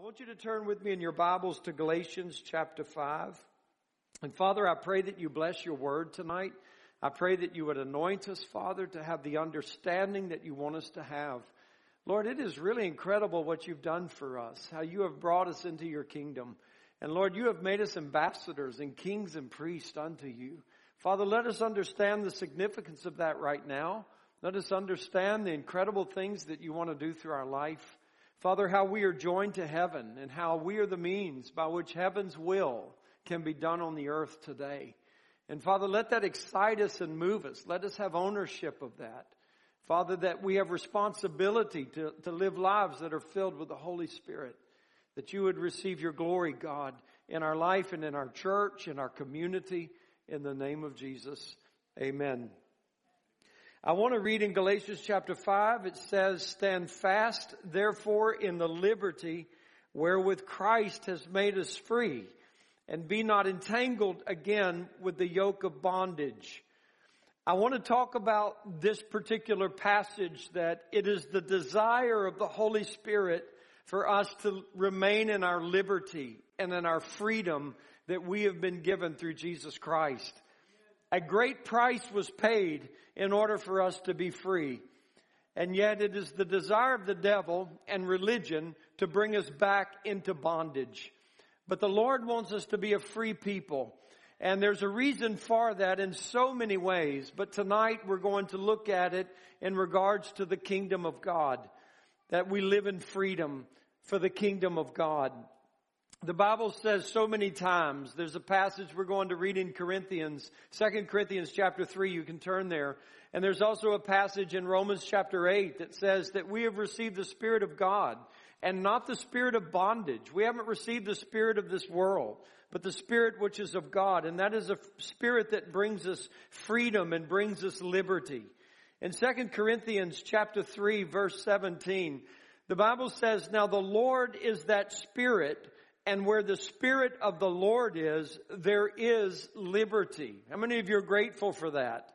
want you to turn with me in your Bibles to Galatians chapter 5. And Father, I pray that you bless your word tonight. I pray that you would anoint us, Father, to have the understanding that you want us to have. Lord, it is really incredible what you've done for us, how you have brought us into your kingdom. And Lord, you have made us ambassadors and kings and priests unto you. Father, let us understand the significance of that right now. Let us understand the incredible things that you want to do through our life. Father, how we are joined to heaven and how we are the means by which heaven's will can be done on the earth today. And Father, let that excite us and move us. Let us have ownership of that. Father, that we have responsibility to, to live lives that are filled with the Holy Spirit. That you would receive your glory, God, in our life and in our church, in our community, in the name of Jesus. Amen. I want to read in Galatians chapter 5. It says, Stand fast, therefore, in the liberty wherewith Christ has made us free, and be not entangled again with the yoke of bondage. I want to talk about this particular passage that it is the desire of the Holy Spirit for us to remain in our liberty and in our freedom that we have been given through Jesus Christ. A great price was paid in order for us to be free. And yet it is the desire of the devil and religion to bring us back into bondage. But the Lord wants us to be a free people. And there's a reason for that in so many ways. But tonight we're going to look at it in regards to the kingdom of God. That we live in freedom for the kingdom of God. The Bible says so many times, there's a passage we're going to read in Corinthians, 2 Corinthians chapter 3, you can turn there. And there's also a passage in Romans chapter 8 that says that we have received the Spirit of God and not the Spirit of bondage. We haven't received the Spirit of this world, but the Spirit which is of God. And that is a Spirit that brings us freedom and brings us liberty. In 2 Corinthians chapter 3 verse 17, the Bible says, Now the Lord is that Spirit, and where the Spirit of the Lord is, there is liberty. How many of you are grateful for that?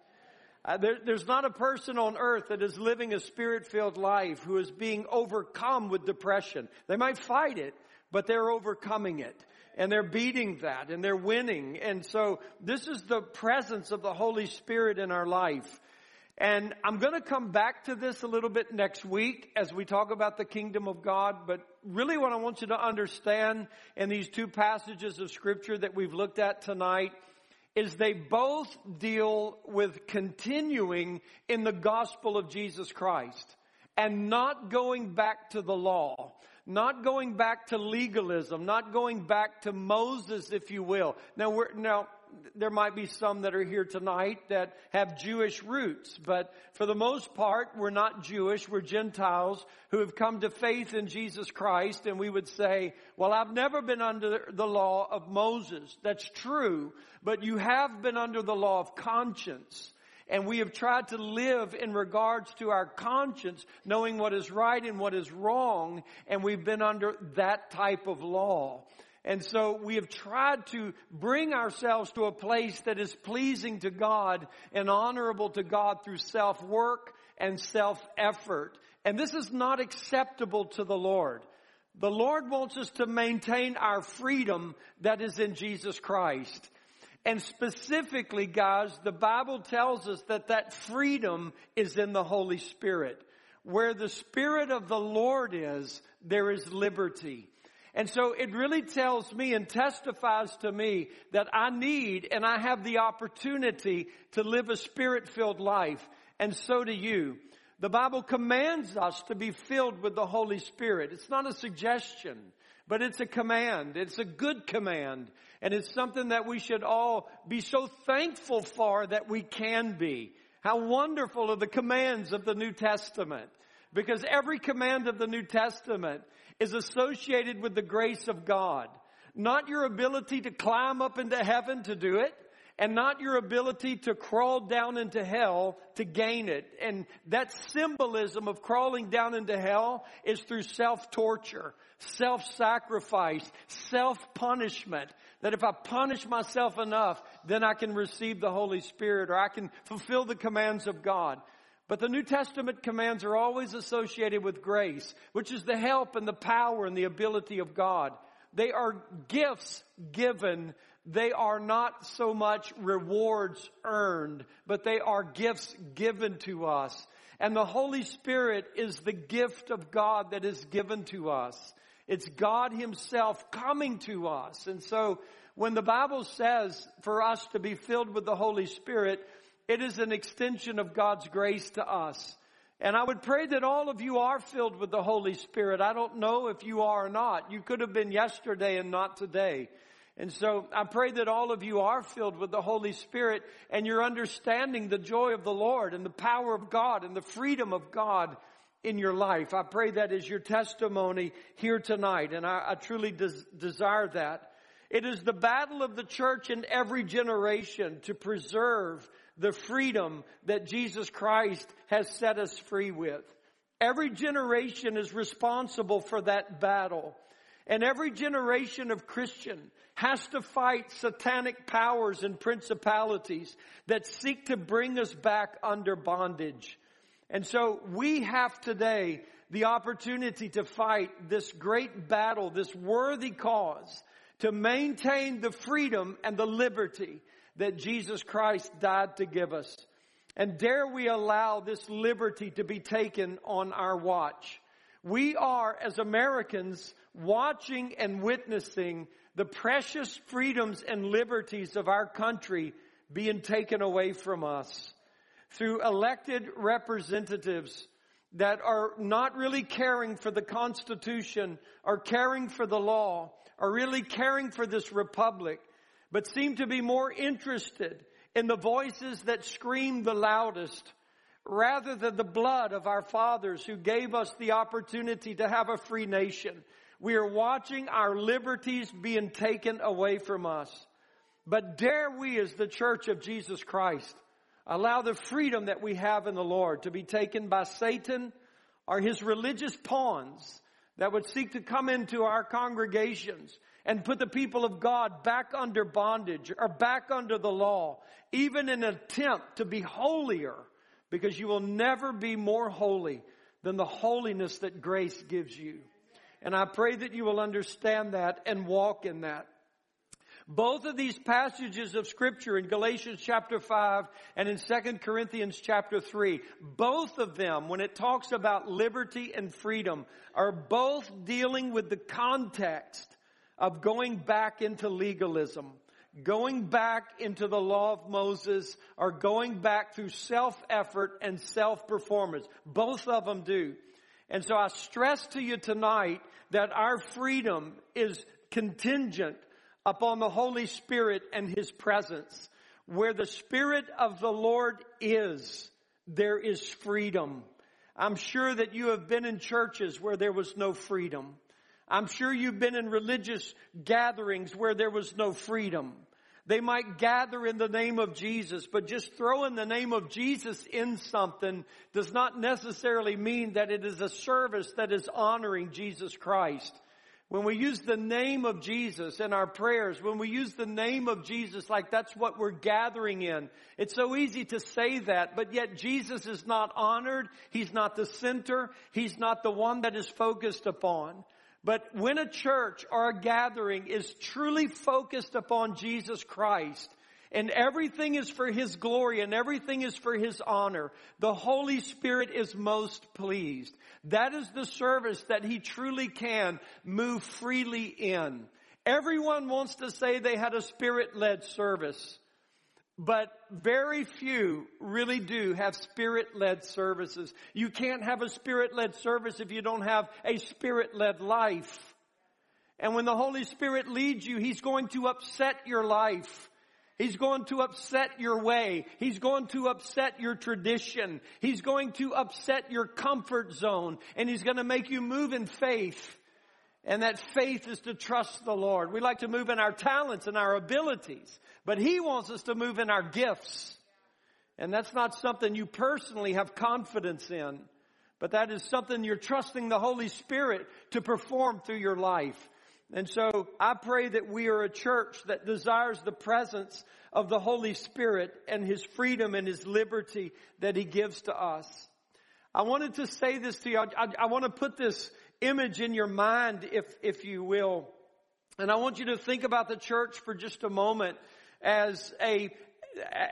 Uh, there, there's not a person on earth that is living a spirit-filled life who is being overcome with depression. They might fight it, but they're overcoming it. And they're beating that and they're winning. And so this is the presence of the Holy Spirit in our life. And I'm going to come back to this a little bit next week as we talk about the kingdom of God. But really what I want you to understand in these two passages of scripture that we've looked at tonight is they both deal with continuing in the gospel of Jesus Christ and not going back to the law, not going back to legalism, not going back to Moses, if you will. Now we're, now there might be some that are here tonight that have Jewish roots, but for the most part, we're not Jewish. We're Gentiles who have come to faith in Jesus Christ. And we would say, well, I've never been under the law of Moses. That's true, but you have been under the law of conscience. And we have tried to live in regards to our conscience, knowing what is right and what is wrong. And we've been under that type of law. And so we have tried to bring ourselves to a place that is pleasing to God and honorable to God through self-work and self-effort. And this is not acceptable to the Lord. The Lord wants us to maintain our freedom that is in Jesus Christ. And specifically, guys, the Bible tells us that that freedom is in the Holy Spirit. Where the Spirit of the Lord is, there is liberty. And so it really tells me and testifies to me that I need and I have the opportunity to live a spirit-filled life. And so do you. The Bible commands us to be filled with the Holy Spirit. It's not a suggestion, but it's a command. It's a good command. And it's something that we should all be so thankful for that we can be. How wonderful are the commands of the New Testament. Because every command of the New Testament is associated with the grace of God. Not your ability to climb up into heaven to do it, and not your ability to crawl down into hell to gain it. And that symbolism of crawling down into hell is through self-torture, self-sacrifice, self-punishment. That if I punish myself enough, then I can receive the Holy Spirit or I can fulfill the commands of God. But the New Testament commands are always associated with grace, which is the help and the power and the ability of God. They are gifts given. They are not so much rewards earned, but they are gifts given to us. And the Holy Spirit is the gift of God that is given to us. It's God Himself coming to us. And so when the Bible says for us to be filled with the Holy Spirit, it is an extension of God's grace to us. And I would pray that all of you are filled with the Holy Spirit. I don't know if you are or not. You could have been yesterday and not today. And so I pray that all of you are filled with the Holy Spirit and you're understanding the joy of the Lord and the power of God and the freedom of God in your life. I pray that is your testimony here tonight and I, I truly des- desire that. It is the battle of the church in every generation to preserve the freedom that Jesus Christ has set us free with. Every generation is responsible for that battle. And every generation of Christian has to fight satanic powers and principalities that seek to bring us back under bondage. And so we have today the opportunity to fight this great battle, this worthy cause, to maintain the freedom and the liberty that Jesus Christ died to give us. And dare we allow this liberty to be taken on our watch. We are, as Americans, watching and witnessing the precious freedoms and liberties of our country being taken away from us through elected representatives that are not really caring for the Constitution or caring for the law or really caring for this republic but seem to be more interested in the voices that scream the loudest rather than the blood of our fathers who gave us the opportunity to have a free nation. We are watching our liberties being taken away from us. But dare we as the church of Jesus Christ allow the freedom that we have in the Lord to be taken by Satan or his religious pawns that would seek to come into our congregations and put the people of God back under bondage or back under the law, even in an attempt to be holier, because you will never be more holy than the holiness that grace gives you. And I pray that you will understand that and walk in that. Both of these passages of scripture in Galatians chapter 5 and in 2 Corinthians chapter 3, both of them, when it talks about liberty and freedom, are both dealing with the context of going back into legalism, going back into the law of Moses, or going back through self-effort and self-performance. Both of them do. And so I stress to you tonight that our freedom is contingent upon the Holy Spirit and His presence. Where the Spirit of the Lord is, there is freedom. I'm sure that you have been in churches where there was no freedom. I'm sure you've been in religious gatherings where there was no freedom. They might gather in the name of Jesus, but just throwing the name of Jesus in something does not necessarily mean that it is a service that is honoring Jesus Christ. When we use the name of Jesus in our prayers, when we use the name of Jesus like that's what we're gathering in, it's so easy to say that, but yet Jesus is not honored. He's not the center. He's not the one that is focused upon. But when a church or a gathering is truly focused upon Jesus Christ, and everything is for His glory and everything is for His honor, the Holy Spirit is most pleased. That is the service that He truly can move freely in. Everyone wants to say they had a Spirit-led service. But very few really do have spirit-led services. You can't have a spirit-led service if you don't have a spirit-led life. And when the Holy Spirit leads you, He's going to upset your life. He's going to upset your way. He's going to upset your tradition. He's going to upset your comfort zone. And He's going to make you move in faith. And that faith is to trust the Lord. We like to move in our talents and our abilities. But He wants us to move in our gifts. And that's not something you personally have confidence in, but that is something you're trusting the Holy Spirit to perform through your life. And so I pray that we are a church that desires the presence of the Holy Spirit and His freedom and His liberty that He gives to us. I wanted to say this to you. I, I, I want to put this image in your mind, if, if you will. And I want you to think about the church for just a moment as a,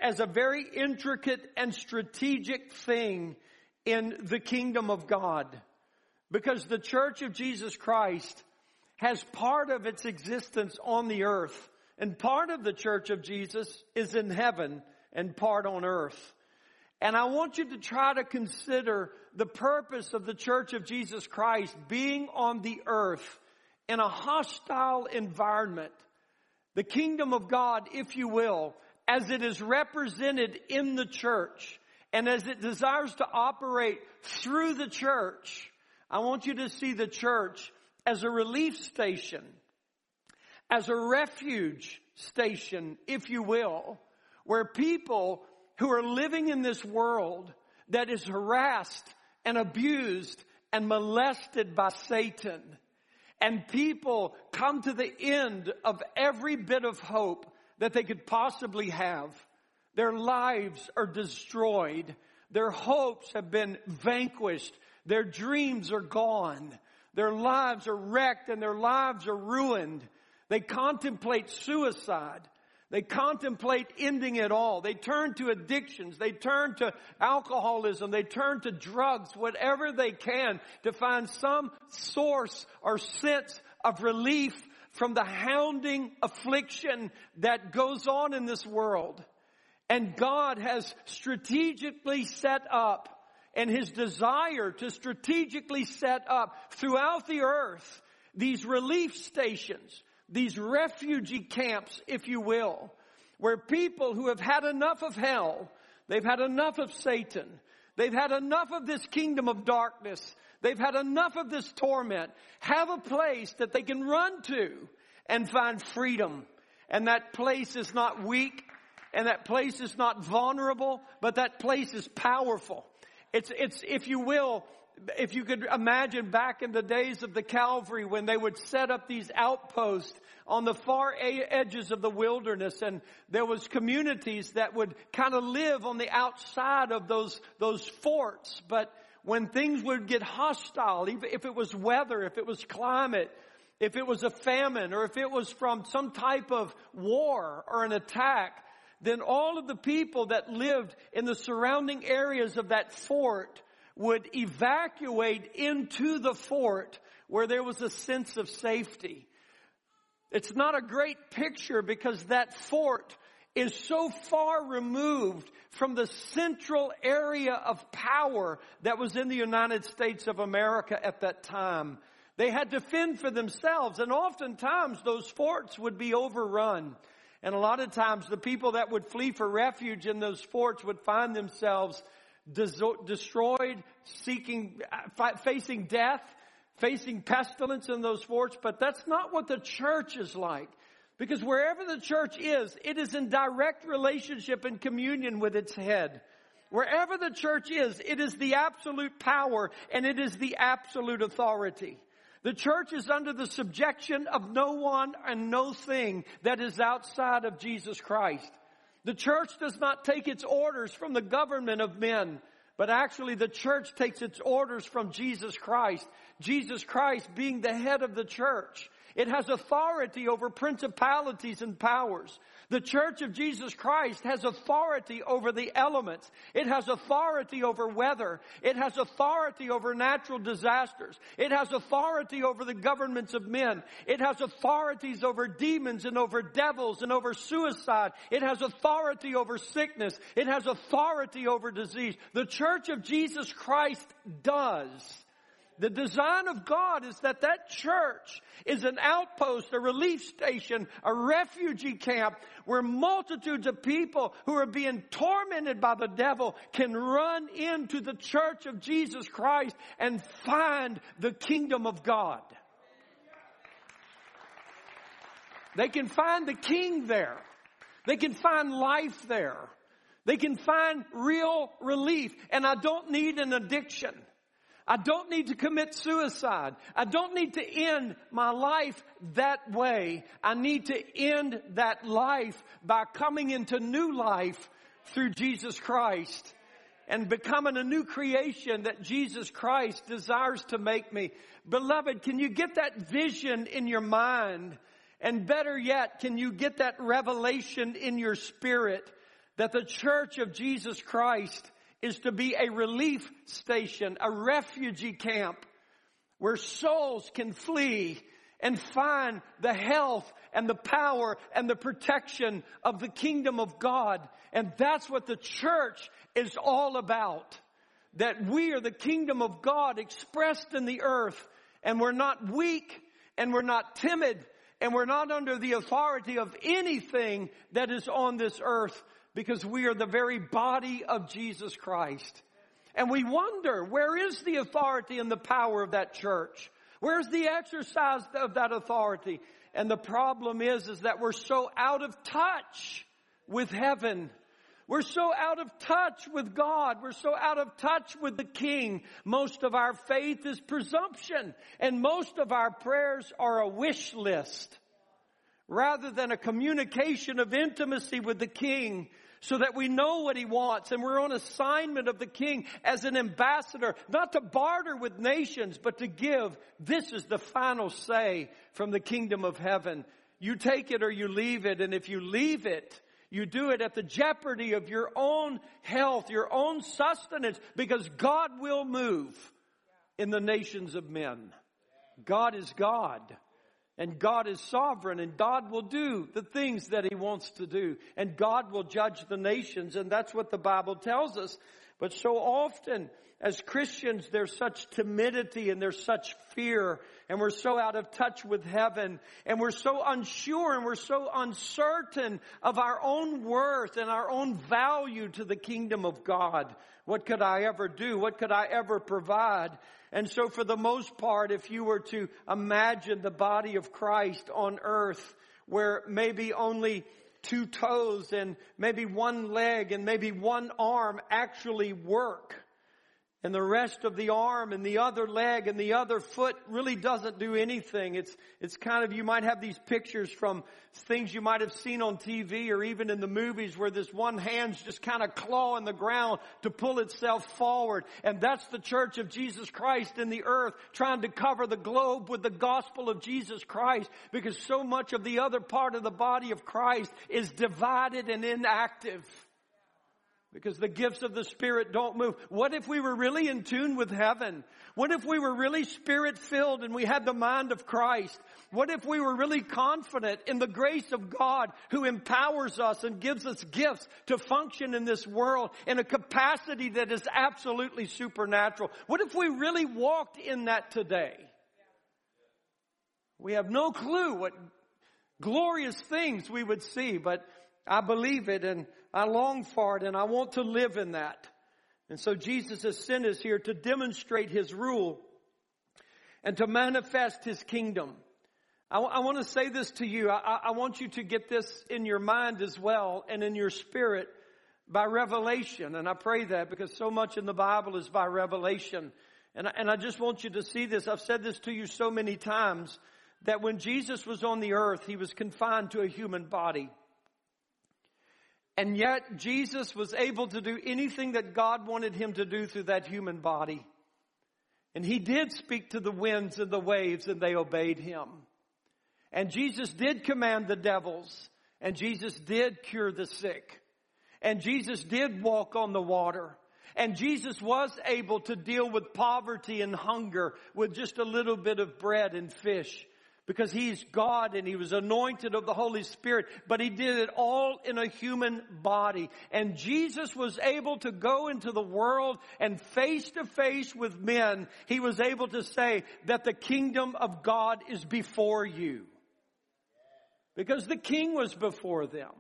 as a very intricate and strategic thing in the kingdom of God. Because the church of Jesus Christ has part of its existence on the earth. And part of the church of Jesus is in heaven and part on earth. And I want you to try to consider the purpose of the church of Jesus Christ being on the earth in a hostile environment. The kingdom of God, if you will, as it is represented in the church and as it desires to operate through the church, I want you to see the church as a relief station, as a refuge station, if you will, where people who are living in this world that is harassed and abused and molested by Satan, and people come to the end of every bit of hope that they could possibly have. Their lives are destroyed. Their hopes have been vanquished. Their dreams are gone. Their lives are wrecked and their lives are ruined. They contemplate suicide. They contemplate ending it all. They turn to addictions. They turn to alcoholism. They turn to drugs, whatever they can to find some source or sense of relief from the hounding affliction that goes on in this world. And God has strategically set up and his desire to strategically set up throughout the earth these relief stations, these refugee camps, if you will, where people who have had enough of hell, they've had enough of Satan, they've had enough of this kingdom of darkness, they've had enough of this torment, have a place that they can run to and find freedom. And that place is not weak, and that place is not vulnerable, but that place is powerful. It's, it's, if you will, if you could imagine back in the days of the Calvary when they would set up these outposts on the far edges of the wilderness and there was communities that would kind of live on the outside of those, those forts. But when things would get hostile, even if it was weather, if it was climate, if it was a famine, or if it was from some type of war or an attack, then all of the people that lived in the surrounding areas of that fort would evacuate into the fort where there was a sense of safety. It's not a great picture because that fort is so far removed from the central area of power that was in the United States of America at that time. They had to fend for themselves and oftentimes those forts would be overrun. And a lot of times the people that would flee for refuge in those forts would find themselves destroyed, seeking, facing death, facing pestilence in those forts. But that's not what the church is like. Because wherever the church is, it is in direct relationship and communion with its head. Wherever the church is, it is the absolute power and it is the absolute authority. The church is under the subjection of no one and no thing that is outside of Jesus Christ. The church does not take its orders from the government of men, but actually the church takes its orders from Jesus Christ. Jesus Christ being the head of the church. It has authority over principalities and powers. The church of Jesus Christ has authority over the elements. It has authority over weather. It has authority over natural disasters. It has authority over the governments of men. It has authorities over demons and over devils and over suicide. It has authority over sickness. It has authority over disease. The church of Jesus Christ does the design of God is that that church is an outpost, a relief station, a refugee camp where multitudes of people who are being tormented by the devil can run into the church of Jesus Christ and find the kingdom of God. They can find the king there. They can find life there. They can find real relief. And I don't need an addiction. I don't need to commit suicide. I don't need to end my life that way. I need to end that life by coming into new life through Jesus Christ and becoming a new creation that Jesus Christ desires to make me. Beloved, can you get that vision in your mind? And better yet, can you get that revelation in your spirit that the church of Jesus Christ is to be a relief station, a refugee camp where souls can flee and find the health and the power and the protection of the kingdom of God. And that's what the church is all about. That we are the kingdom of God expressed in the earth and we're not weak and we're not timid and we're not under the authority of anything that is on this earth because we are the very body of Jesus Christ. And we wonder, where is the authority and the power of that church? Where's the exercise of that authority? And the problem is, is that we're so out of touch with heaven. We're so out of touch with God. We're so out of touch with the King. Most of our faith is presumption and most of our prayers are a wish list rather than a communication of intimacy with the King so that we know what he wants and we're on assignment of the king as an ambassador, not to barter with nations, but to give. This is the final say from the kingdom of heaven. You take it or you leave it. And if you leave it, you do it at the jeopardy of your own health, your own sustenance, because God will move in the nations of men. God is God. And God is sovereign and God will do the things that He wants to do. And God will judge the nations and that's what the Bible tells us. But so often as Christians there's such timidity and there's such fear and we're so out of touch with heaven and we're so unsure and we're so uncertain of our own worth and our own value to the kingdom of God. What could I ever do? What could I ever provide? And so for the most part, if you were to imagine the body of Christ on earth, where maybe only two toes and maybe one leg and maybe one arm actually work, and the rest of the arm and the other leg and the other foot really doesn't do anything. It's, it's kind of, you might have these pictures from things you might have seen on TV or even in the movies where this one hand's just kind of clawing the ground to pull itself forward. And that's the church of Jesus Christ in the earth trying to cover the globe with the gospel of Jesus Christ because so much of the other part of the body of Christ is divided and inactive because the gifts of the Spirit don't move. What if we were really in tune with heaven? What if we were really Spirit filled and we had the mind of Christ? What if we were really confident in the grace of God who empowers us and gives us gifts to function in this world in a capacity that is absolutely supernatural? What if we really walked in that today? We have no clue what glorious things we would see, but I believe it and I long for it and I want to live in that. And so Jesus has sent us here to demonstrate His rule and to manifest His kingdom. I, I want to say this to you. I, I want you to get this in your mind as well and in your spirit by revelation. And I pray that because so much in the Bible is by revelation. And I, and I just want you to see this. I've said this to you so many times that when Jesus was on the earth, He was confined to a human body. And yet Jesus was able to do anything that God wanted him to do through that human body. And he did speak to the winds and the waves and they obeyed him. And Jesus did command the devils and Jesus did cure the sick. And Jesus did walk on the water. And Jesus was able to deal with poverty and hunger with just a little bit of bread and fish because he's God and he was anointed of the Holy Spirit, but he did it all in a human body. And Jesus was able to go into the world and face to face with men, he was able to say that the kingdom of God is before you. Because the king was before them.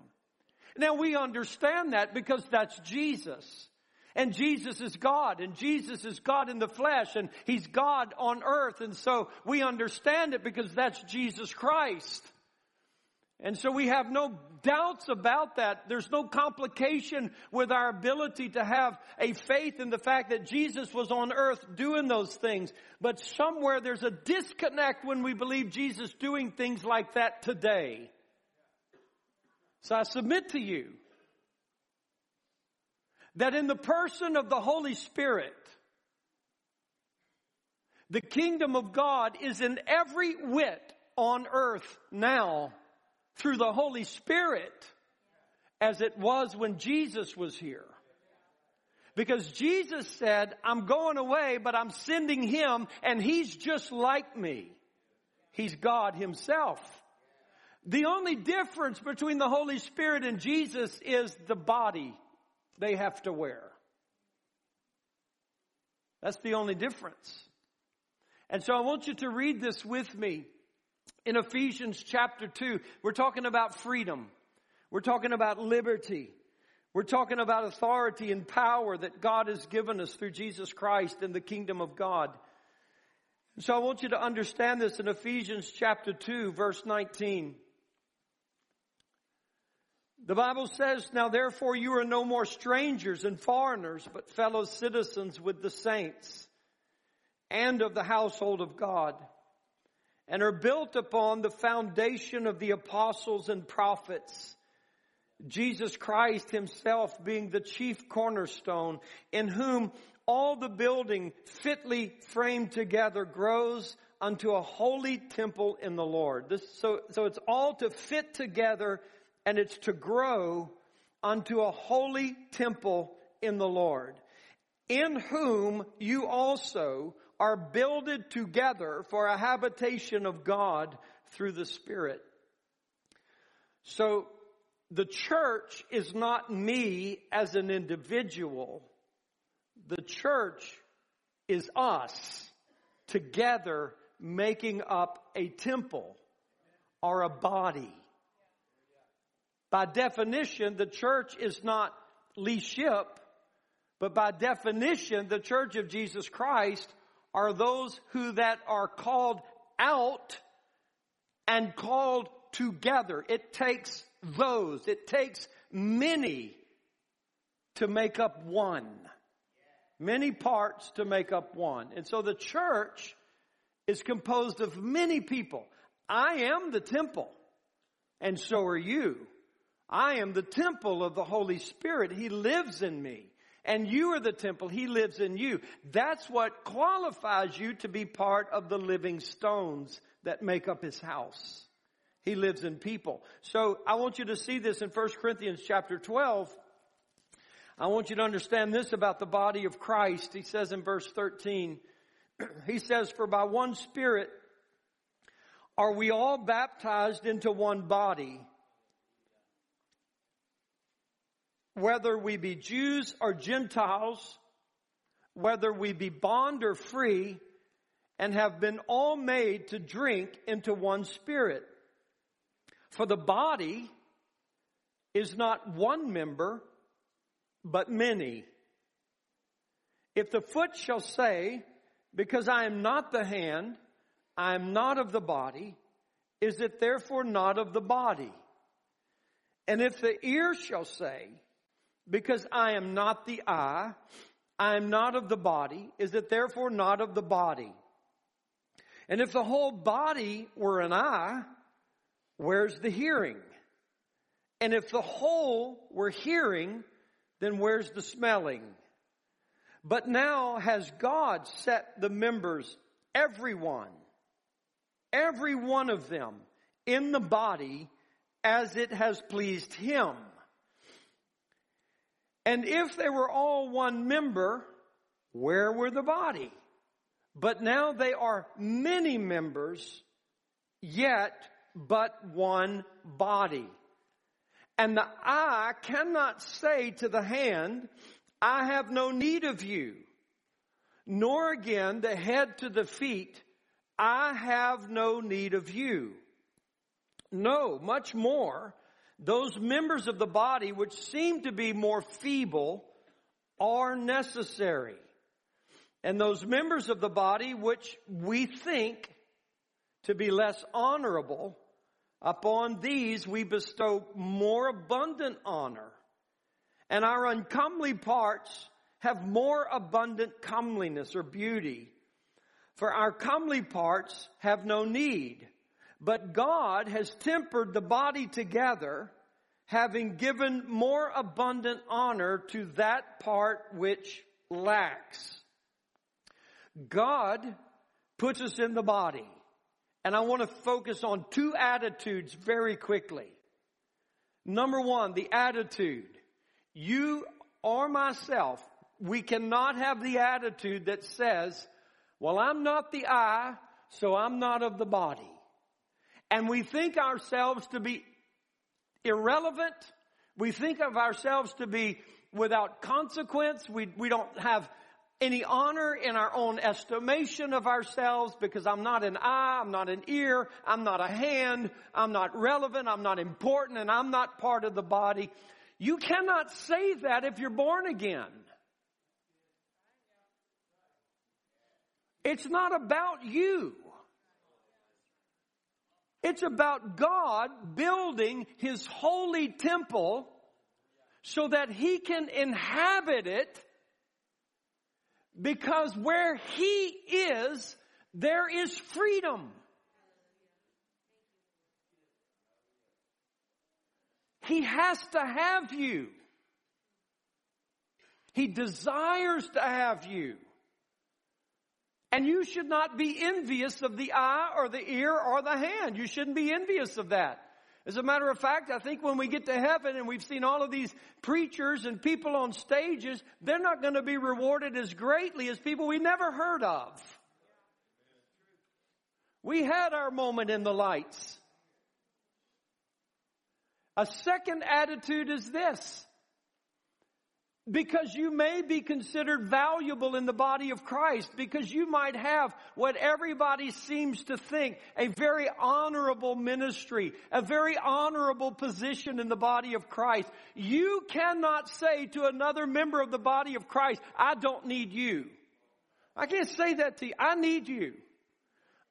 Now we understand that because that's Jesus. And Jesus is God, and Jesus is God in the flesh, and He's God on earth, and so we understand it because that's Jesus Christ. And so we have no doubts about that. There's no complication with our ability to have a faith in the fact that Jesus was on earth doing those things. But somewhere there's a disconnect when we believe Jesus doing things like that today. So I submit to you that in the person of the Holy Spirit, the kingdom of God is in every whit on earth now through the Holy Spirit as it was when Jesus was here. Because Jesus said, I'm going away, but I'm sending him and he's just like me. He's God himself. The only difference between the Holy Spirit and Jesus is the body they have to wear. That's the only difference. And so I want you to read this with me in Ephesians chapter 2. We're talking about freedom. We're talking about liberty. We're talking about authority and power that God has given us through Jesus Christ in the kingdom of God. So I want you to understand this in Ephesians chapter 2 verse 19. The Bible says, Now therefore you are no more strangers and foreigners, but fellow citizens with the saints and of the household of God, and are built upon the foundation of the apostles and prophets, Jesus Christ himself being the chief cornerstone, in whom all the building fitly framed together grows unto a holy temple in the Lord. This, so, so it's all to fit together and it's to grow unto a holy temple in the Lord, in whom you also are builded together for a habitation of God through the Spirit. So the church is not me as an individual. The church is us together making up a temple or a body. By definition, the church is not Lee Ship, but by definition, the church of Jesus Christ are those who that are called out and called together. It takes those. It takes many to make up one. Many parts to make up one. And so the church is composed of many people. I am the temple, and so are you. I am the temple of the Holy Spirit. He lives in me. And you are the temple. He lives in you. That's what qualifies you to be part of the living stones that make up his house. He lives in people. So I want you to see this in 1 Corinthians chapter 12. I want you to understand this about the body of Christ. He says in verse 13, he says, for by one spirit are we all baptized into one body whether we be Jews or Gentiles, whether we be bond or free, and have been all made to drink into one spirit. For the body is not one member, but many. If the foot shall say, because I am not the hand, I am not of the body, is it therefore not of the body? And if the ear shall say, because I am not the eye, I am not of the body, is it therefore not of the body? And if the whole body were an eye, where's the hearing? And if the whole were hearing, then where's the smelling? But now has God set the members, everyone, every one of them, in the body as it has pleased Him. And if they were all one member, where were the body? But now they are many members, yet but one body. And the eye cannot say to the hand, I have no need of you. Nor again the head to the feet, I have no need of you. No, much more, those members of the body which seem to be more feeble are necessary. And those members of the body which we think to be less honorable Upon these we bestow more abundant honor, and our uncomely parts have more abundant comeliness or beauty. For our comely parts have no need, but God has tempered the body together, having given more abundant honor to that part which lacks. God puts us in the body. And I want to focus on two attitudes very quickly. Number one, the attitude. You or myself, we cannot have the attitude that says, well, I'm not the eye, so I'm not of the body. And we think ourselves to be irrelevant. We think of ourselves to be without consequence. We, we don't have any honor in our own estimation of ourselves because I'm not an eye, I'm not an ear, I'm not a hand, I'm not relevant, I'm not important, and I'm not part of the body. You cannot say that if you're born again. It's not about you. It's about God building His holy temple so that He can inhabit it because where He is, there is freedom. He has to have you. He desires to have you. And you should not be envious of the eye or the ear or the hand. You shouldn't be envious of that. As a matter of fact, I think when we get to heaven and we've seen all of these preachers and people on stages, they're not going to be rewarded as greatly as people we never heard of. We had our moment in the lights. A second attitude is this. Because you may be considered valuable in the body of Christ, because you might have what everybody seems to think a very honorable ministry, a very honorable position in the body of Christ. You cannot say to another member of the body of Christ, I don't need you. I can't say that to you. I need you.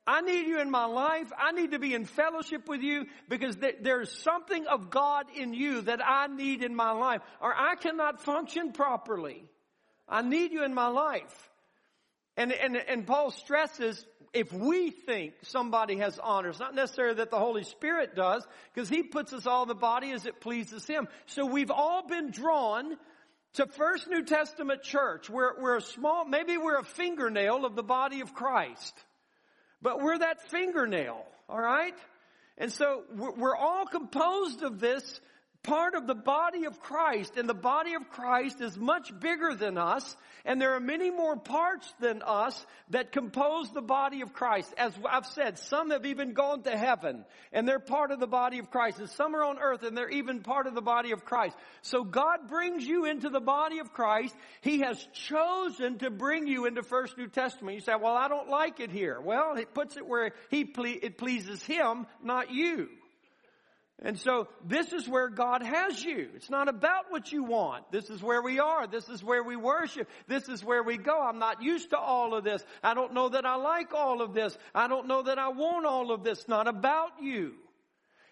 I need you in my life. I need to be in fellowship with you because there's something of God in you that I need in my life or I cannot function properly. I need you in my life. And, and, and Paul stresses if we think somebody has honor, it's not necessarily that the Holy Spirit does because he puts us all in the body as it pleases him. So we've all been drawn to First New Testament church. We're, we're a small, maybe we're a fingernail of the body of Christ. But we're that fingernail, alright? And so we're all composed of this part of the body of Christ, and the body of Christ is much bigger than us, and there are many more parts than us that compose the body of Christ. As I've said, some have even gone to heaven, and they're part of the body of Christ, and some are on earth, and they're even part of the body of Christ. So God brings you into the body of Christ. He has chosen to bring you into First New Testament. You say, well, I don't like it here. Well, it puts it where he ple- it pleases Him, not you. And so this is where God has you. It's not about what you want. This is where we are. This is where we worship. This is where we go. I'm not used to all of this. I don't know that I like all of this. I don't know that I want all of this. Not about you.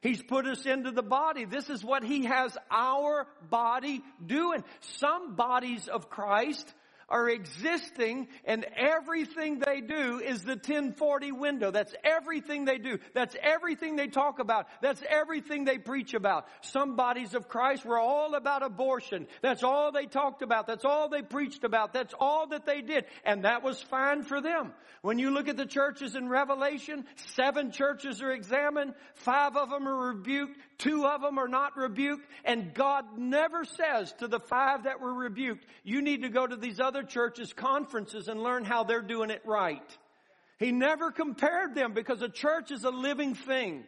He's put us into the body. This is what He has our body doing. Some bodies of Christ are existing and everything they do is the 1040 window. That's everything they do. That's everything they talk about. That's everything they preach about. Some bodies of Christ were all about abortion. That's all they talked about. That's all they preached about. That's all that they did. And that was fine for them. When you look at the churches in Revelation, seven churches are examined. Five of them are rebuked. Two of them are not rebuked. And God never says to the five that were rebuked, you need to go to these other churches' conferences and learn how they're doing it right. He never compared them because a church is a living thing.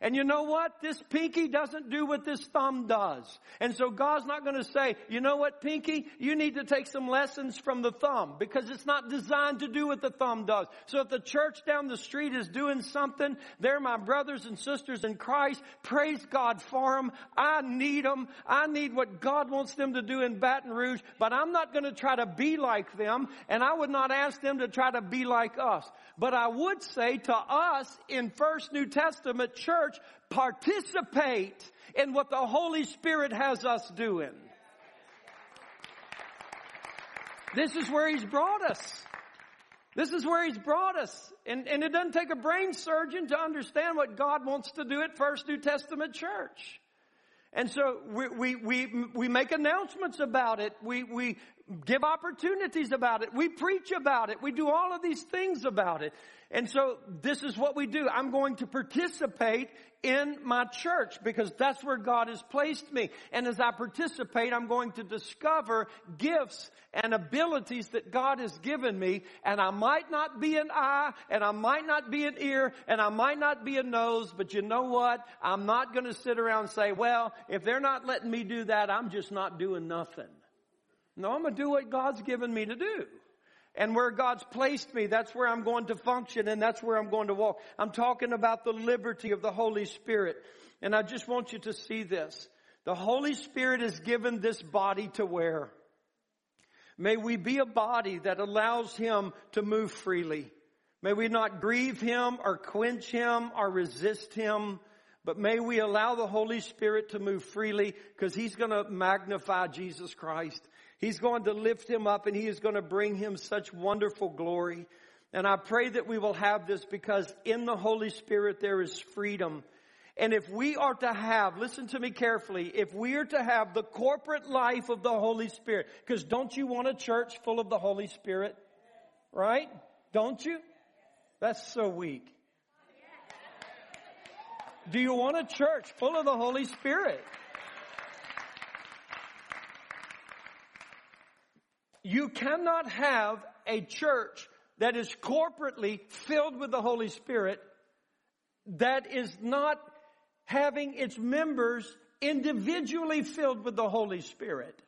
And you know what? This pinky doesn't do what this thumb does. And so God's not going to say, you know what, pinky? You need to take some lessons from the thumb because it's not designed to do what the thumb does. So if the church down the street is doing something, they're my brothers and sisters in Christ. Praise God for them. I need them. I need what God wants them to do in Baton Rouge, but I'm not going to try to be like them and I would not ask them to try to be like us. But I would say to us in First New Testament church, church participate in what the Holy Spirit has us doing. This is where He's brought us. This is where He's brought us. And, and it doesn't take a brain surgeon to understand what God wants to do at First New Testament Church. And so we, we, we, we make announcements about it. We, we give opportunities about it. We preach about it. We do all of these things about it. And so this is what we do. I'm going to participate in my church because that's where God has placed me. And as I participate, I'm going to discover gifts and abilities that God has given me. And I might not be an eye and I might not be an ear and I might not be a nose, but you know what? I'm not going to sit around and say, well, if they're not letting me do that, I'm just not doing nothing. No, I'm going to do what God's given me to do. And where God's placed me, that's where I'm going to function and that's where I'm going to walk. I'm talking about the liberty of the Holy Spirit. And I just want you to see this. The Holy Spirit is given this body to wear. May we be a body that allows Him to move freely. May we not grieve Him or quench Him or resist Him, but may we allow the Holy Spirit to move freely because He's going to magnify Jesus Christ. He's going to lift him up and he is going to bring him such wonderful glory. And I pray that we will have this because in the Holy Spirit there is freedom. And if we are to have, listen to me carefully, if we are to have the corporate life of the Holy Spirit, because don't you want a church full of the Holy Spirit? Right? Don't you? That's so weak. Do you want a church full of the Holy Spirit? You cannot have a church that is corporately filled with the Holy Spirit that is not having its members individually filled with the Holy Spirit.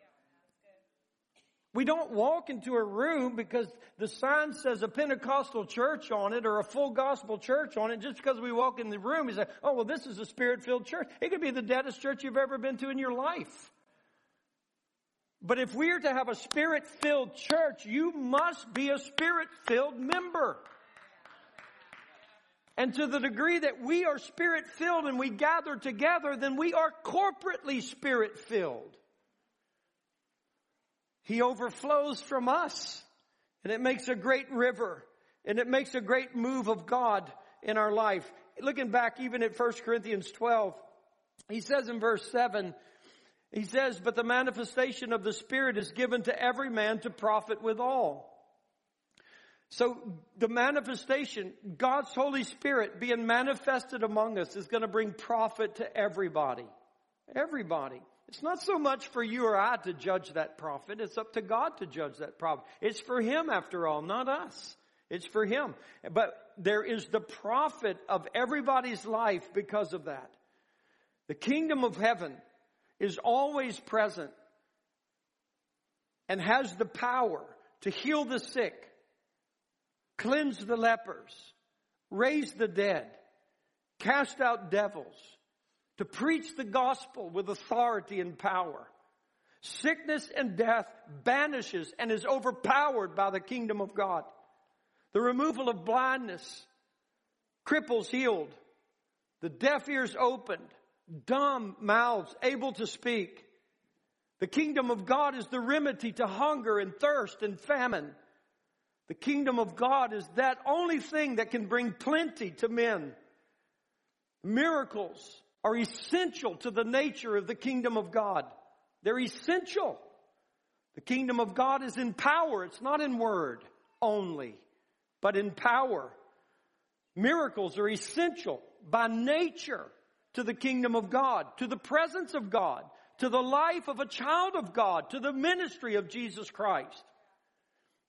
We don't walk into a room because the sign says a Pentecostal church on it or a full gospel church on it. Just because we walk in the room, we say, oh, well, this is a spirit filled church. It could be the deadest church you've ever been to in your life. But if we are to have a spirit filled church, you must be a spirit filled member. And to the degree that we are spirit filled and we gather together, then we are corporately spirit filled. He overflows from us and it makes a great river and it makes a great move of God in our life. Looking back even at 1 Corinthians 12, he says in verse 7, he says, but the manifestation of the Spirit is given to every man to profit withal. So the manifestation, God's Holy Spirit being manifested among us is going to bring profit to everybody. Everybody. It's not so much for you or I to judge that profit. It's up to God to judge that profit. It's for Him after all, not us. It's for Him. But there is the profit of everybody's life because of that. The kingdom of heaven is always present and has the power to heal the sick, cleanse the lepers, raise the dead, cast out devils, to preach the gospel with authority and power. Sickness and death banishes and is overpowered by the kingdom of God. The removal of blindness, cripples healed, the deaf ears opened, dumb mouths able to speak. The kingdom of God is the remedy to hunger and thirst and famine. The kingdom of God is that only thing that can bring plenty to men. Miracles are essential to the nature of the kingdom of God. They're essential. The kingdom of God is in power. It's not in word only, but in power. Miracles are essential by nature to the kingdom of God, to the presence of God, to the life of a child of God, to the ministry of Jesus Christ.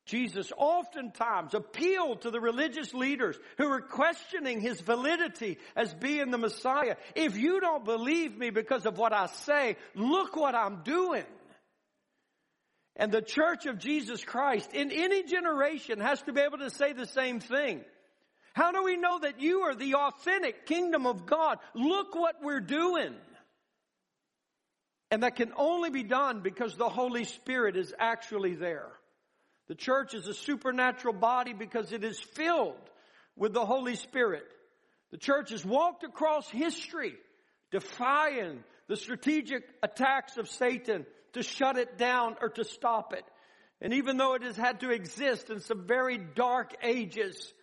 Jesus oftentimes appealed to the religious leaders who were questioning his validity as being the Messiah. If you don't believe me because of what I say, look what I'm doing. And the church of Jesus Christ in any generation has to be able to say the same thing. How do we know that you are the authentic kingdom of God? Look what we're doing. And that can only be done because the Holy Spirit is actually there. The church is a supernatural body because it is filled with the Holy Spirit. The church has walked across history defying the strategic attacks of Satan to shut it down or to stop it. And even though it has had to exist in some very dark ages,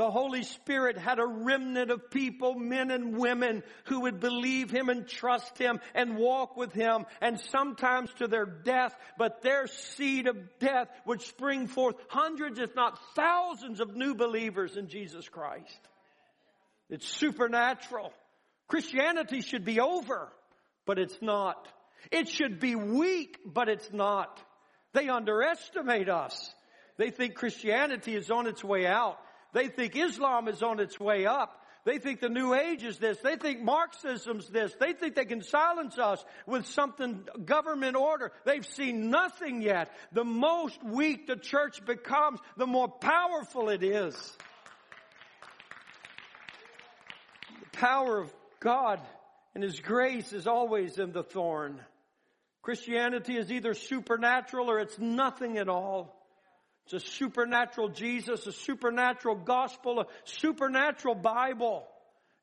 the Holy Spirit had a remnant of people, men and women, who would believe Him and trust Him and walk with Him and sometimes to their death, but their seed of death would spring forth hundreds if not thousands of new believers in Jesus Christ. It's supernatural. Christianity should be over, but it's not. It should be weak, but it's not. They underestimate us. They think Christianity is on its way out. They think Islam is on its way up. They think the New Age is this. They think Marxism's this. They think they can silence us with something government order. They've seen nothing yet. The most weak the church becomes, the more powerful it is. The power of God and His grace is always in the thorn. Christianity is either supernatural or it's nothing at all. It's a supernatural Jesus, a supernatural gospel, a supernatural Bible.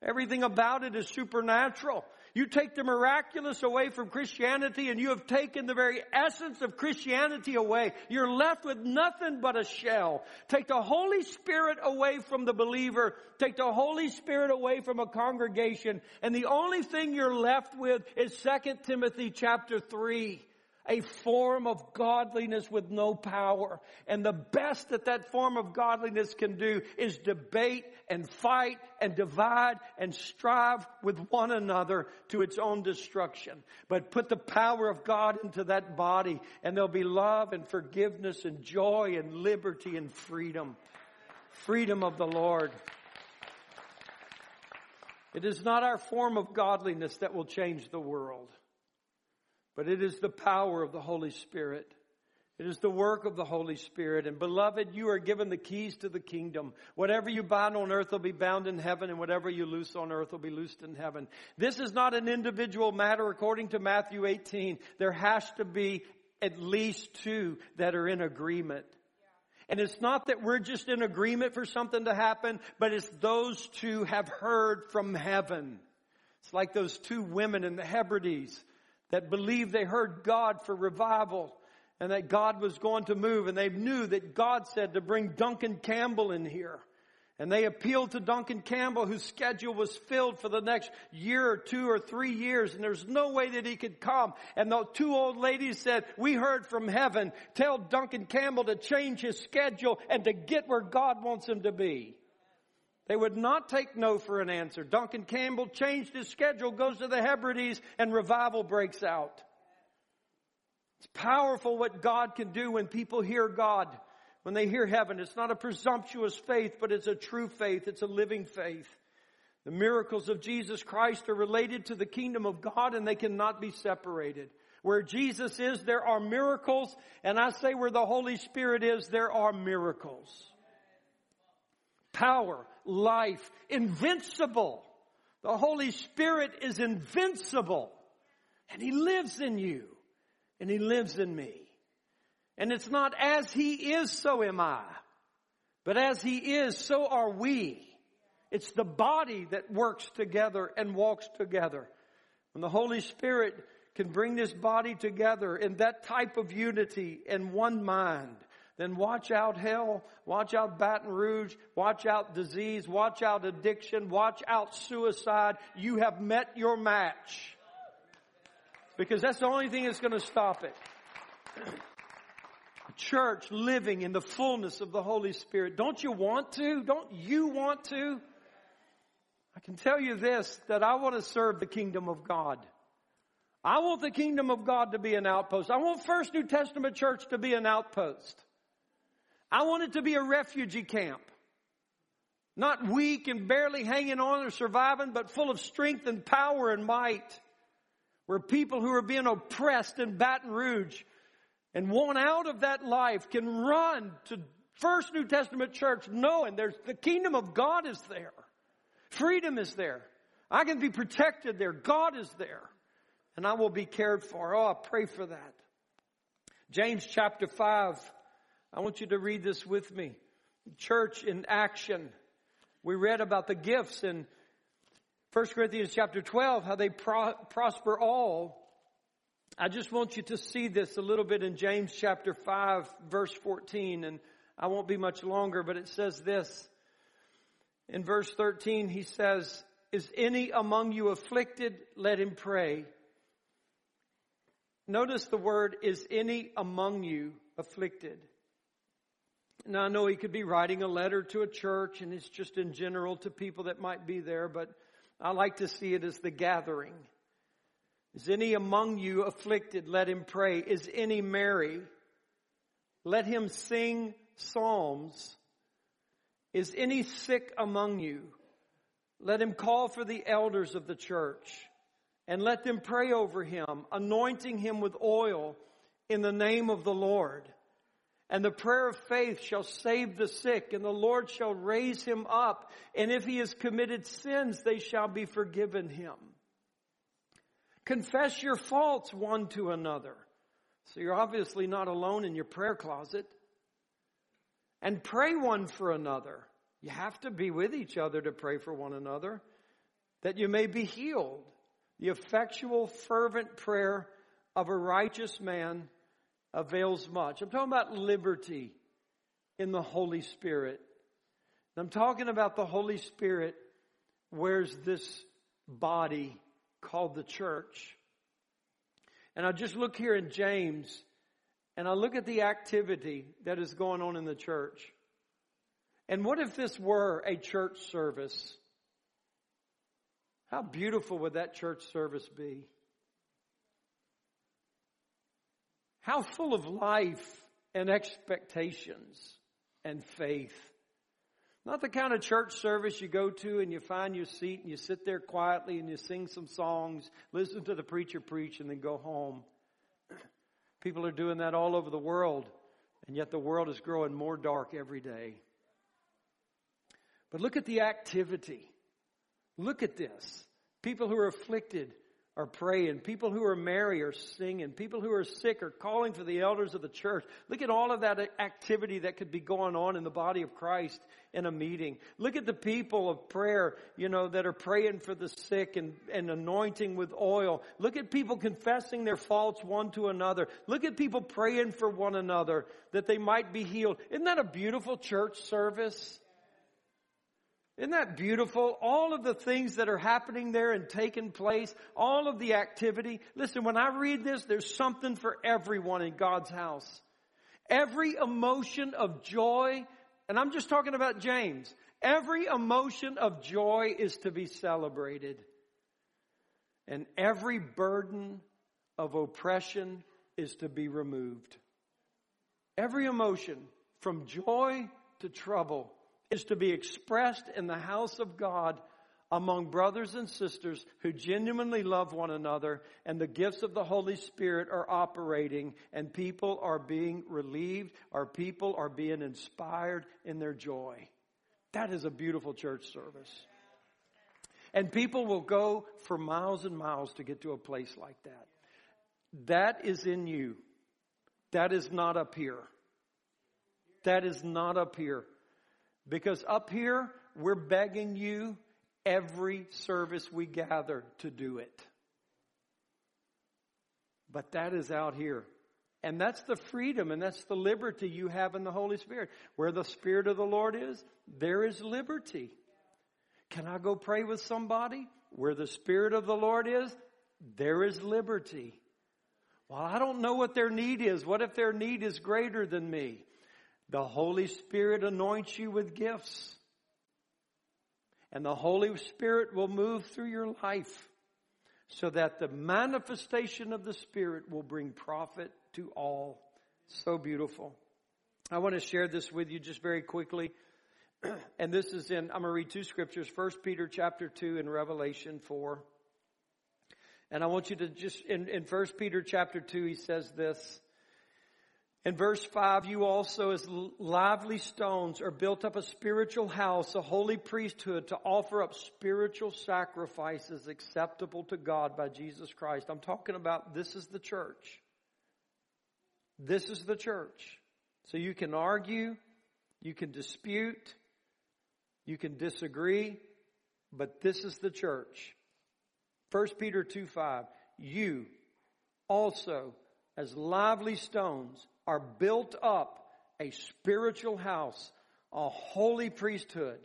Everything about it is supernatural. You take the miraculous away from Christianity and you have taken the very essence of Christianity away. You're left with nothing but a shell. Take the Holy Spirit away from the believer. Take the Holy Spirit away from a congregation. And the only thing you're left with is 2 Timothy chapter 3 a form of godliness with no power. And the best that that form of godliness can do is debate and fight and divide and strive with one another to its own destruction. But put the power of God into that body and there'll be love and forgiveness and joy and liberty and freedom. Freedom of the Lord. It is not our form of godliness that will change the world. But it is the power of the Holy Spirit. It is the work of the Holy Spirit. And beloved, you are given the keys to the kingdom. Whatever you bind on earth will be bound in heaven, and whatever you loose on earth will be loosed in heaven. This is not an individual matter according to Matthew 18. There has to be at least two that are in agreement. And it's not that we're just in agreement for something to happen, but it's those two have heard from heaven. It's like those two women in the Hebrides that believed they heard God for revival and that God was going to move and they knew that God said to bring Duncan Campbell in here. And they appealed to Duncan Campbell whose schedule was filled for the next year or two or three years and there's no way that he could come. And the two old ladies said, we heard from heaven, tell Duncan Campbell to change his schedule and to get where God wants him to be. They would not take no for an answer. Duncan Campbell changed his schedule, goes to the Hebrides, and revival breaks out. It's powerful what God can do when people hear God, when they hear heaven. It's not a presumptuous faith, but it's a true faith. It's a living faith. The miracles of Jesus Christ are related to the kingdom of God and they cannot be separated. Where Jesus is, there are miracles, and I say where the Holy Spirit is, there are miracles. Power, life, invincible. The Holy Spirit is invincible. And He lives in you. And He lives in me. And it's not as He is, so am I. But as He is, so are we. It's the body that works together and walks together. When the Holy Spirit can bring this body together in that type of unity in one mind, then watch out hell, watch out Baton Rouge, watch out disease, watch out addiction, watch out suicide. You have met your match. Because that's the only thing that's going to stop it. A church living in the fullness of the Holy Spirit. Don't you want to? Don't you want to? I can tell you this, that I want to serve the kingdom of God. I want the kingdom of God to be an outpost. I want First New Testament Church to be an outpost. I want it to be a refugee camp. Not weak and barely hanging on or surviving, but full of strength and power and might. Where people who are being oppressed in Baton Rouge and want out of that life can run to First New Testament church knowing there's the kingdom of God is there. Freedom is there. I can be protected there. God is there. And I will be cared for. Oh, I pray for that. James chapter 5 I want you to read this with me. Church in action. We read about the gifts in 1 Corinthians chapter 12, how they pro- prosper all. I just want you to see this a little bit in James chapter 5 verse 14 and I won't be much longer, but it says this. In verse 13, he says, is any among you afflicted? Let him pray. Notice the word, is any among you afflicted? Now I know he could be writing a letter to a church and it's just in general to people that might be there, but I like to see it as the gathering. Is any among you afflicted? Let him pray. Is any merry? Let him sing psalms. Is any sick among you? Let him call for the elders of the church and let them pray over him, anointing him with oil in the name of the Lord. And the prayer of faith shall save the sick, and the Lord shall raise him up. And if he has committed sins, they shall be forgiven him. Confess your faults one to another. So you're obviously not alone in your prayer closet. And pray one for another. You have to be with each other to pray for one another, that you may be healed. The effectual, fervent prayer of a righteous man avails much. I'm talking about liberty in the Holy Spirit. I'm talking about the Holy Spirit wears this body called the church. And I just look here in James and I look at the activity that is going on in the church. And what if this were a church service? How beautiful would that church service be? How full of life and expectations and faith. Not the kind of church service you go to and you find your seat and you sit there quietly and you sing some songs, listen to the preacher preach and then go home. People are doing that all over the world and yet the world is growing more dark every day. But look at the activity. Look at this. People who are afflicted are praying. People who are merry are singing. People who are sick are calling for the elders of the church. Look at all of that activity that could be going on in the body of Christ in a meeting. Look at the people of prayer, you know, that are praying for the sick and, and anointing with oil. Look at people confessing their faults one to another. Look at people praying for one another that they might be healed. Isn't that a beautiful church service? Isn't that beautiful? All of the things that are happening there and taking place, all of the activity. Listen, when I read this, there's something for everyone in God's house. Every emotion of joy, and I'm just talking about James, every emotion of joy is to be celebrated. And every burden of oppression is to be removed. Every emotion from joy to trouble is to be expressed in the house of God among brothers and sisters who genuinely love one another and the gifts of the Holy Spirit are operating and people are being relieved or people are being inspired in their joy. That is a beautiful church service. And people will go for miles and miles to get to a place like that. That is in you. That is not up here. That is not up here. Because up here, we're begging you every service we gather to do it. But that is out here. And that's the freedom and that's the liberty you have in the Holy Spirit. Where the Spirit of the Lord is, there is liberty. Can I go pray with somebody? Where the Spirit of the Lord is, there is liberty. Well, I don't know what their need is. What if their need is greater than me? The Holy Spirit anoints you with gifts. And the Holy Spirit will move through your life so that the manifestation of the Spirit will bring profit to all. So beautiful. I want to share this with you just very quickly. and this is in, I'm going to read two scriptures, 1 Peter chapter 2 and Revelation 4. And I want you to just, in, in 1 Peter chapter 2, he says this. In verse 5, you also as lively stones are built up a spiritual house, a holy priesthood to offer up spiritual sacrifices acceptable to God by Jesus Christ. I'm talking about this is the church. This is the church. So you can argue, you can dispute, you can disagree, but this is the church. 1 Peter 2 5. You also, as lively stones, are built up a spiritual house, a holy priesthood,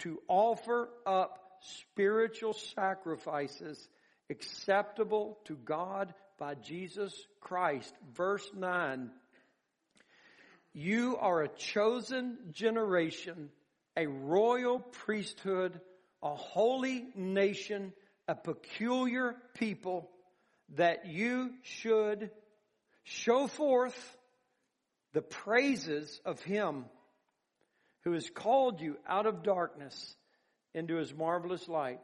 to offer up spiritual sacrifices acceptable to God by Jesus Christ. Verse 9. You are a chosen generation, a royal priesthood, a holy nation, a peculiar people, that you should show forth the praises of Him who has called you out of darkness into His marvelous light.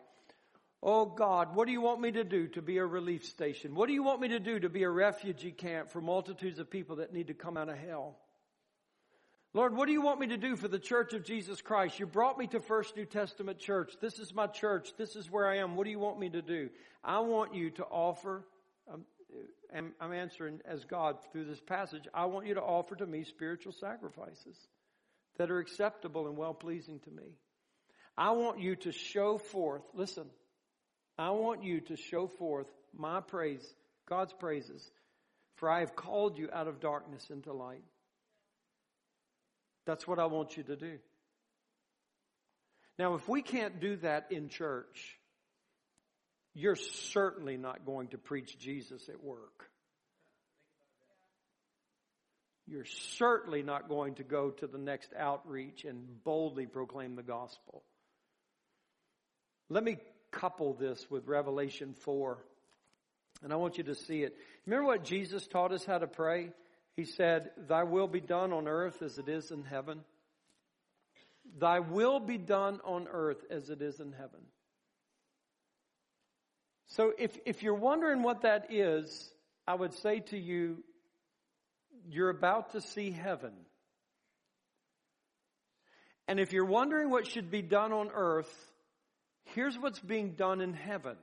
Oh God, what do you want me to do to be a relief station? What do you want me to do to be a refugee camp for multitudes of people that need to come out of hell? Lord, what do you want me to do for the church of Jesus Christ? You brought me to First New Testament church. This is my church. This is where I am. What do you want me to do? I want you to offer, and I'm answering as God through this passage, I want you to offer to me spiritual sacrifices that are acceptable and well pleasing to me. I want you to show forth, listen, I want you to show forth my praise, God's praises, for I have called you out of darkness into light. That's what I want you to do. Now, if we can't do that in church, you're certainly not going to preach Jesus at work. You're certainly not going to go to the next outreach and boldly proclaim the gospel. Let me couple this with Revelation 4. And I want you to see it. Remember what Jesus taught us how to pray? He said, Thy will be done on earth as it is in heaven. Thy will be done on earth as it is in heaven. So if, if you're wondering what that is, I would say to you, you're about to see heaven. And if you're wondering what should be done on earth, Here's what's being done in heaven.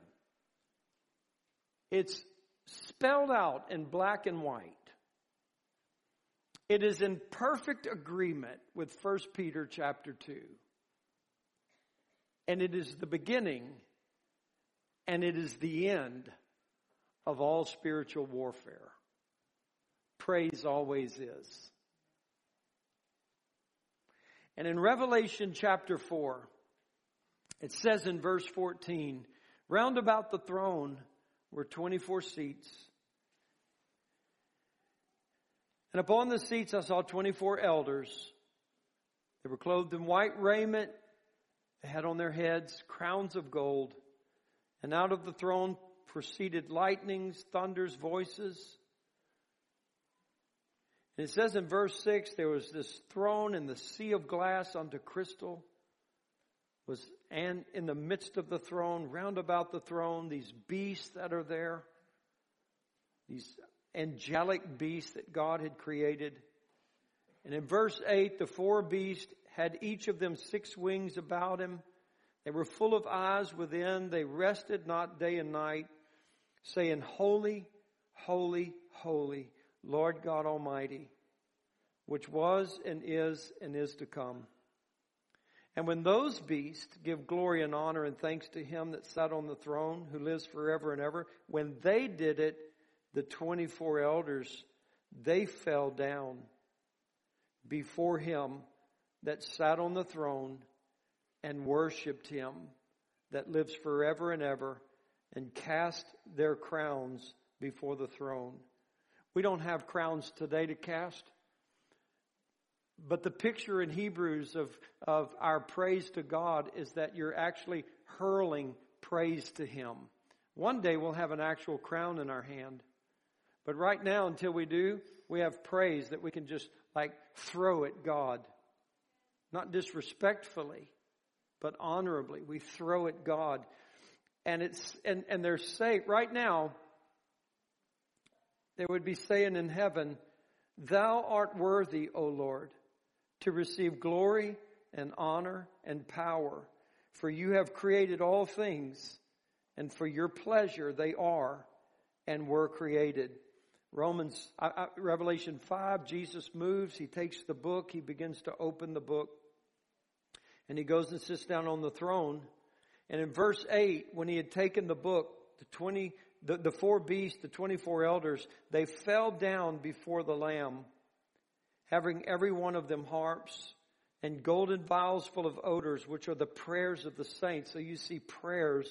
It's spelled out in black and white. It is in perfect agreement with 1 Peter chapter 2. And it is the beginning and it is the end of all spiritual warfare. Praise always is. And in Revelation chapter 4, it says in verse 14, round about the throne were 24 seats. And upon the seats I saw 24 elders. They were clothed in white raiment. They had on their heads crowns of gold. And out of the throne proceeded lightnings, thunders, voices. And it says in verse 6 there was this throne in the sea of glass unto crystal was and in the midst of the throne, round about the throne, these beasts that are there, these angelic beasts that God had created. And in verse 8, the four beasts had each of them six wings about him. They were full of eyes within. They rested not day and night, saying, Holy, holy, holy, Lord God Almighty, which was and is and is to come. And when those beasts give glory and honor and thanks to him that sat on the throne, who lives forever and ever, when they did it, the 24 elders, they fell down before him that sat on the throne and worshiped him that lives forever and ever and cast their crowns before the throne. We don't have crowns today to cast. But the picture in Hebrews of, of our praise to God is that you're actually hurling praise to Him. One day we'll have an actual crown in our hand. But right now, until we do, we have praise that we can just like throw at God. Not disrespectfully, but honorably. We throw at God. And it's, and, and they're saying, right now, they would be saying in heaven, Thou art worthy, O Lord, to receive glory and honor and power. For you have created all things, and for your pleasure they are and were created. Romans, Revelation 5, Jesus moves, he takes the book, he begins to open the book, and he goes and sits down on the throne. And in verse 8, when he had taken the book, the 20, the, the four beasts, the 24 elders, they fell down before the Lamb, having every one of them harps and golden vials full of odors, which are the prayers of the saints. So you see prayers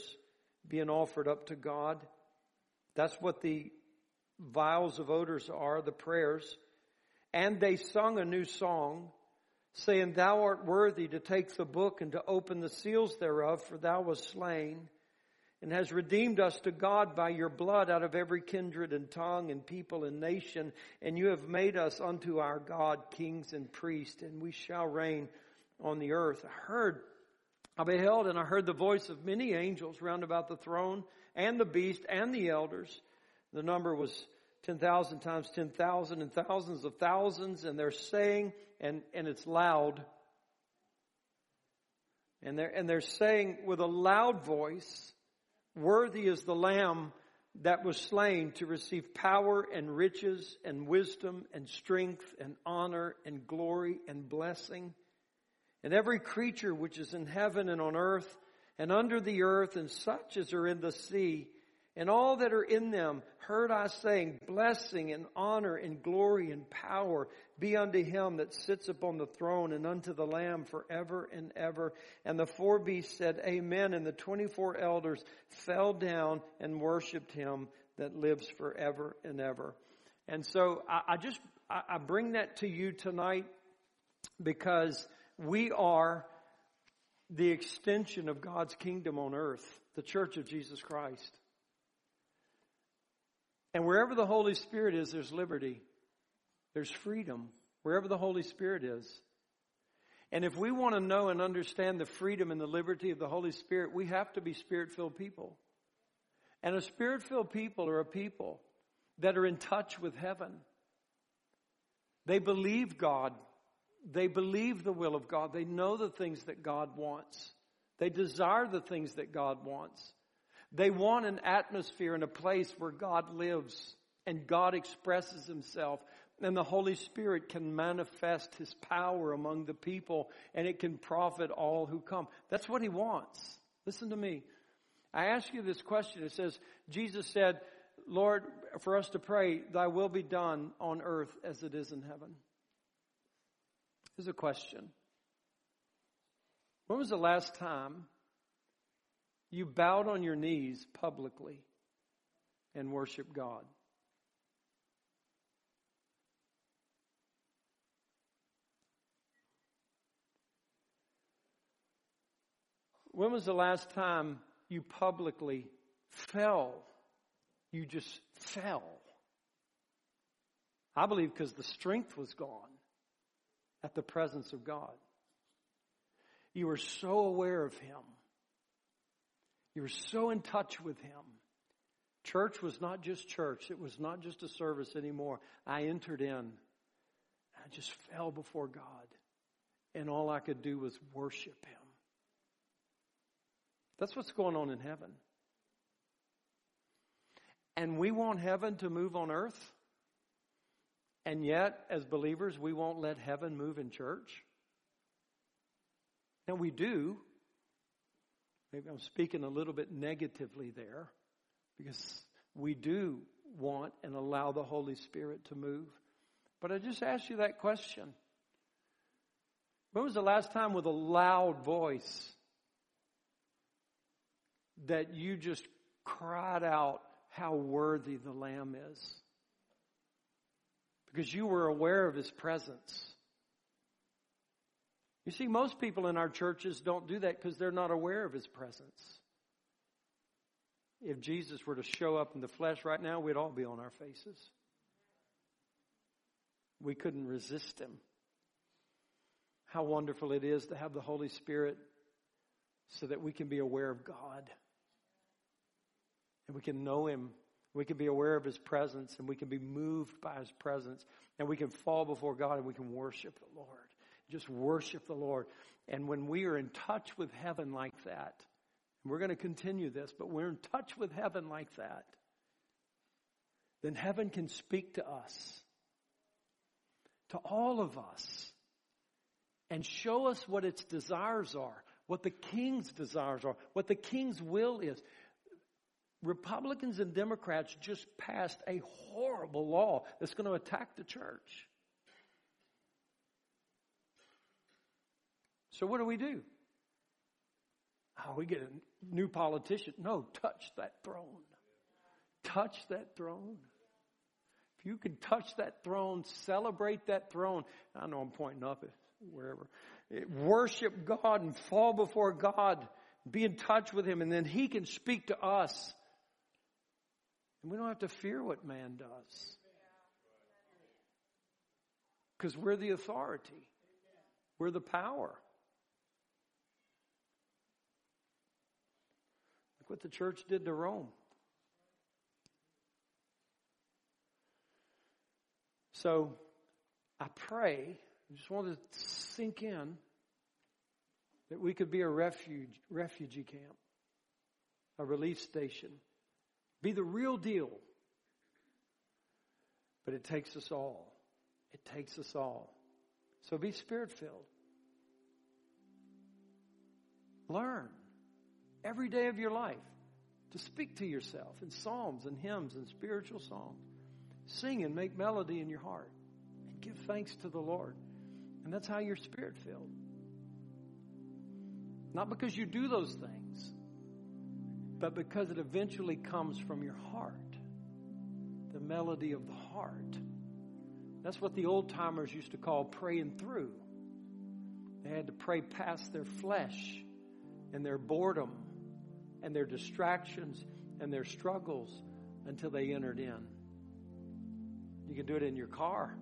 being offered up to God. That's what the vials of odors are, the prayers. And they sung a new song, saying, Thou art worthy to take the book and to open the seals thereof, for thou wast slain and has redeemed us to God by your blood out of every kindred and tongue and people and nation. And you have made us unto our God kings and priests, and we shall reign on the earth. I heard, I beheld and I heard the voice of many angels round about the throne and the beast and the elders. The number was 10,000 times 10,000 and thousands of thousands, and they're saying, and, and it's loud, and they're, and they're saying with a loud voice, Worthy is the Lamb that was slain to receive power and riches and wisdom and strength and honor and glory and blessing. And every creature which is in heaven and on earth and under the earth and such as are in the sea and all that are in them heard I saying, blessing and honor and glory and power be unto him that sits upon the throne and unto the Lamb forever and ever. And the four beasts said, Amen. And the 24 elders fell down and worshiped him that lives forever and ever. And so I, I just, I, I bring that to you tonight because we are the extension of God's kingdom on earth, the church of Jesus Christ. And wherever the Holy Spirit is, there's liberty. There's freedom. Wherever the Holy Spirit is. And if we want to know and understand the freedom and the liberty of the Holy Spirit, we have to be spirit filled people. And a spirit filled people are a people that are in touch with heaven. They believe God. They believe the will of God. They know the things that God wants. They desire the things that God wants. They want an atmosphere and a place where God lives and God expresses himself and the Holy Spirit can manifest his power among the people and it can profit all who come. That's what he wants. Listen to me. I ask you this question. It says, Jesus said, Lord, for us to pray, thy will be done on earth as it is in heaven. Here's a question. When was the last time you bowed on your knees publicly and worshiped God. When was the last time you publicly fell? You just fell. I believe because the strength was gone at the presence of God. You were so aware of Him you were so in touch with Him. Church was not just church. It was not just a service anymore. I entered in. I just fell before God. And all I could do was worship Him. That's what's going on in heaven. And we want heaven to move on earth. And yet, as believers, we won't let heaven move in church. And we do, Maybe I'm speaking a little bit negatively there because we do want and allow the Holy Spirit to move. But I just asked you that question. When was the last time with a loud voice that you just cried out how worthy the Lamb is? Because you were aware of His presence. You see, most people in our churches don't do that because they're not aware of His presence. If Jesus were to show up in the flesh right now, we'd all be on our faces. We couldn't resist Him. How wonderful it is to have the Holy Spirit so that we can be aware of God. And we can know Him. We can be aware of His presence and we can be moved by His presence. And we can fall before God and we can worship the Lord. Just worship the Lord. And when we are in touch with heaven like that, we're going to continue this, but we're in touch with heaven like that, then heaven can speak to us, to all of us, and show us what its desires are, what the king's desires are, what the king's will is. Republicans and Democrats just passed a horrible law that's going to attack the church. So what do we do? Oh, we get a new politician. No, touch that throne. Touch that throne. If you can touch that throne, celebrate that throne. I know I'm pointing up wherever. Eh, worship God and fall before God. Be in touch with Him, and then He can speak to us. And we don't have to fear what man does. Because we're the authority, we're the power. What the church did to Rome. So I pray, I just want to sink in that we could be a refuge, refugee camp, a relief station, be the real deal. But it takes us all. It takes us all. So be spirit filled. Learn every day of your life to speak to yourself in psalms and hymns and spiritual songs. Sing and make melody in your heart and give thanks to the Lord. And that's how you're spirit filled. Not because you do those things, but because it eventually comes from your heart. The melody of the heart. That's what the old timers used to call praying through. They had to pray past their flesh and their boredom and their distractions and their struggles until they entered in. You can do it in your car.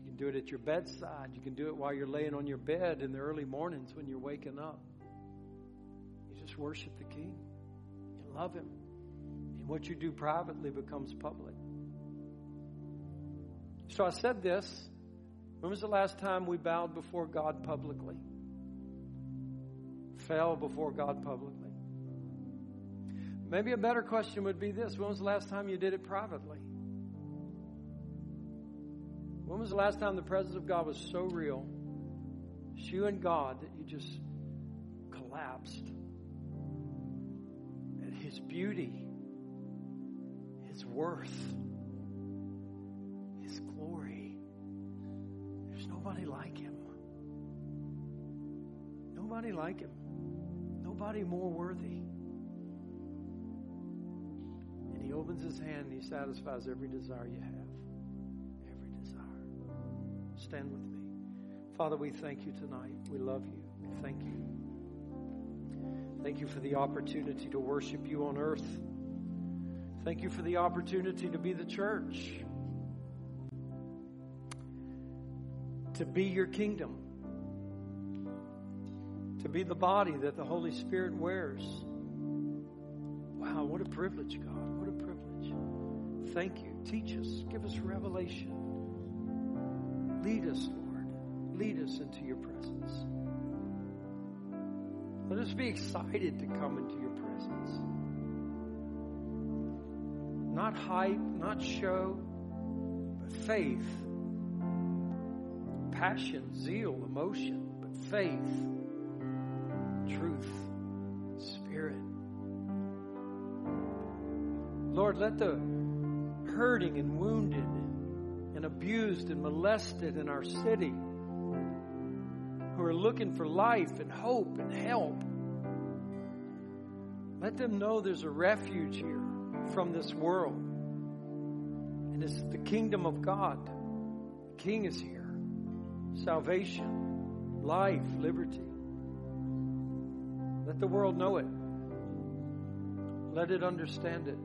You can do it at your bedside. You can do it while you're laying on your bed in the early mornings when you're waking up. You just worship the King. You love Him. And what you do privately becomes public. So I said this. When was the last time we bowed before God publicly? Fell before God publicly? Maybe a better question would be this When was the last time you did it privately? When was the last time the presence of God was so real, it's you and God, that you just collapsed at His beauty, His worth, His glory? There's nobody like Him. Nobody like Him. Nobody more worthy. And He opens His hand and He satisfies every desire you have. Every desire. Stand with me. Father, we thank you tonight. We love you. We thank you. Thank you for the opportunity to worship you on earth. Thank you for the opportunity to be the church, to be your kingdom, to be the body that the Holy Spirit wears. Wow, what a privilege, God. What a privilege. Thank you. Teach us, give us revelation. Lead us, Lord. Lead us into your presence. Let us be excited to come into your presence. Not hype, not show, but faith, passion, zeal, emotion, but faith, truth, spirit. Lord, let the hurting and wounded and abused and molested in our city who are looking for life and hope and help. Let them know there's a refuge here from this world. And it's the kingdom of God. The King is here. Salvation, life, liberty. Let the world know it. Let it understand it.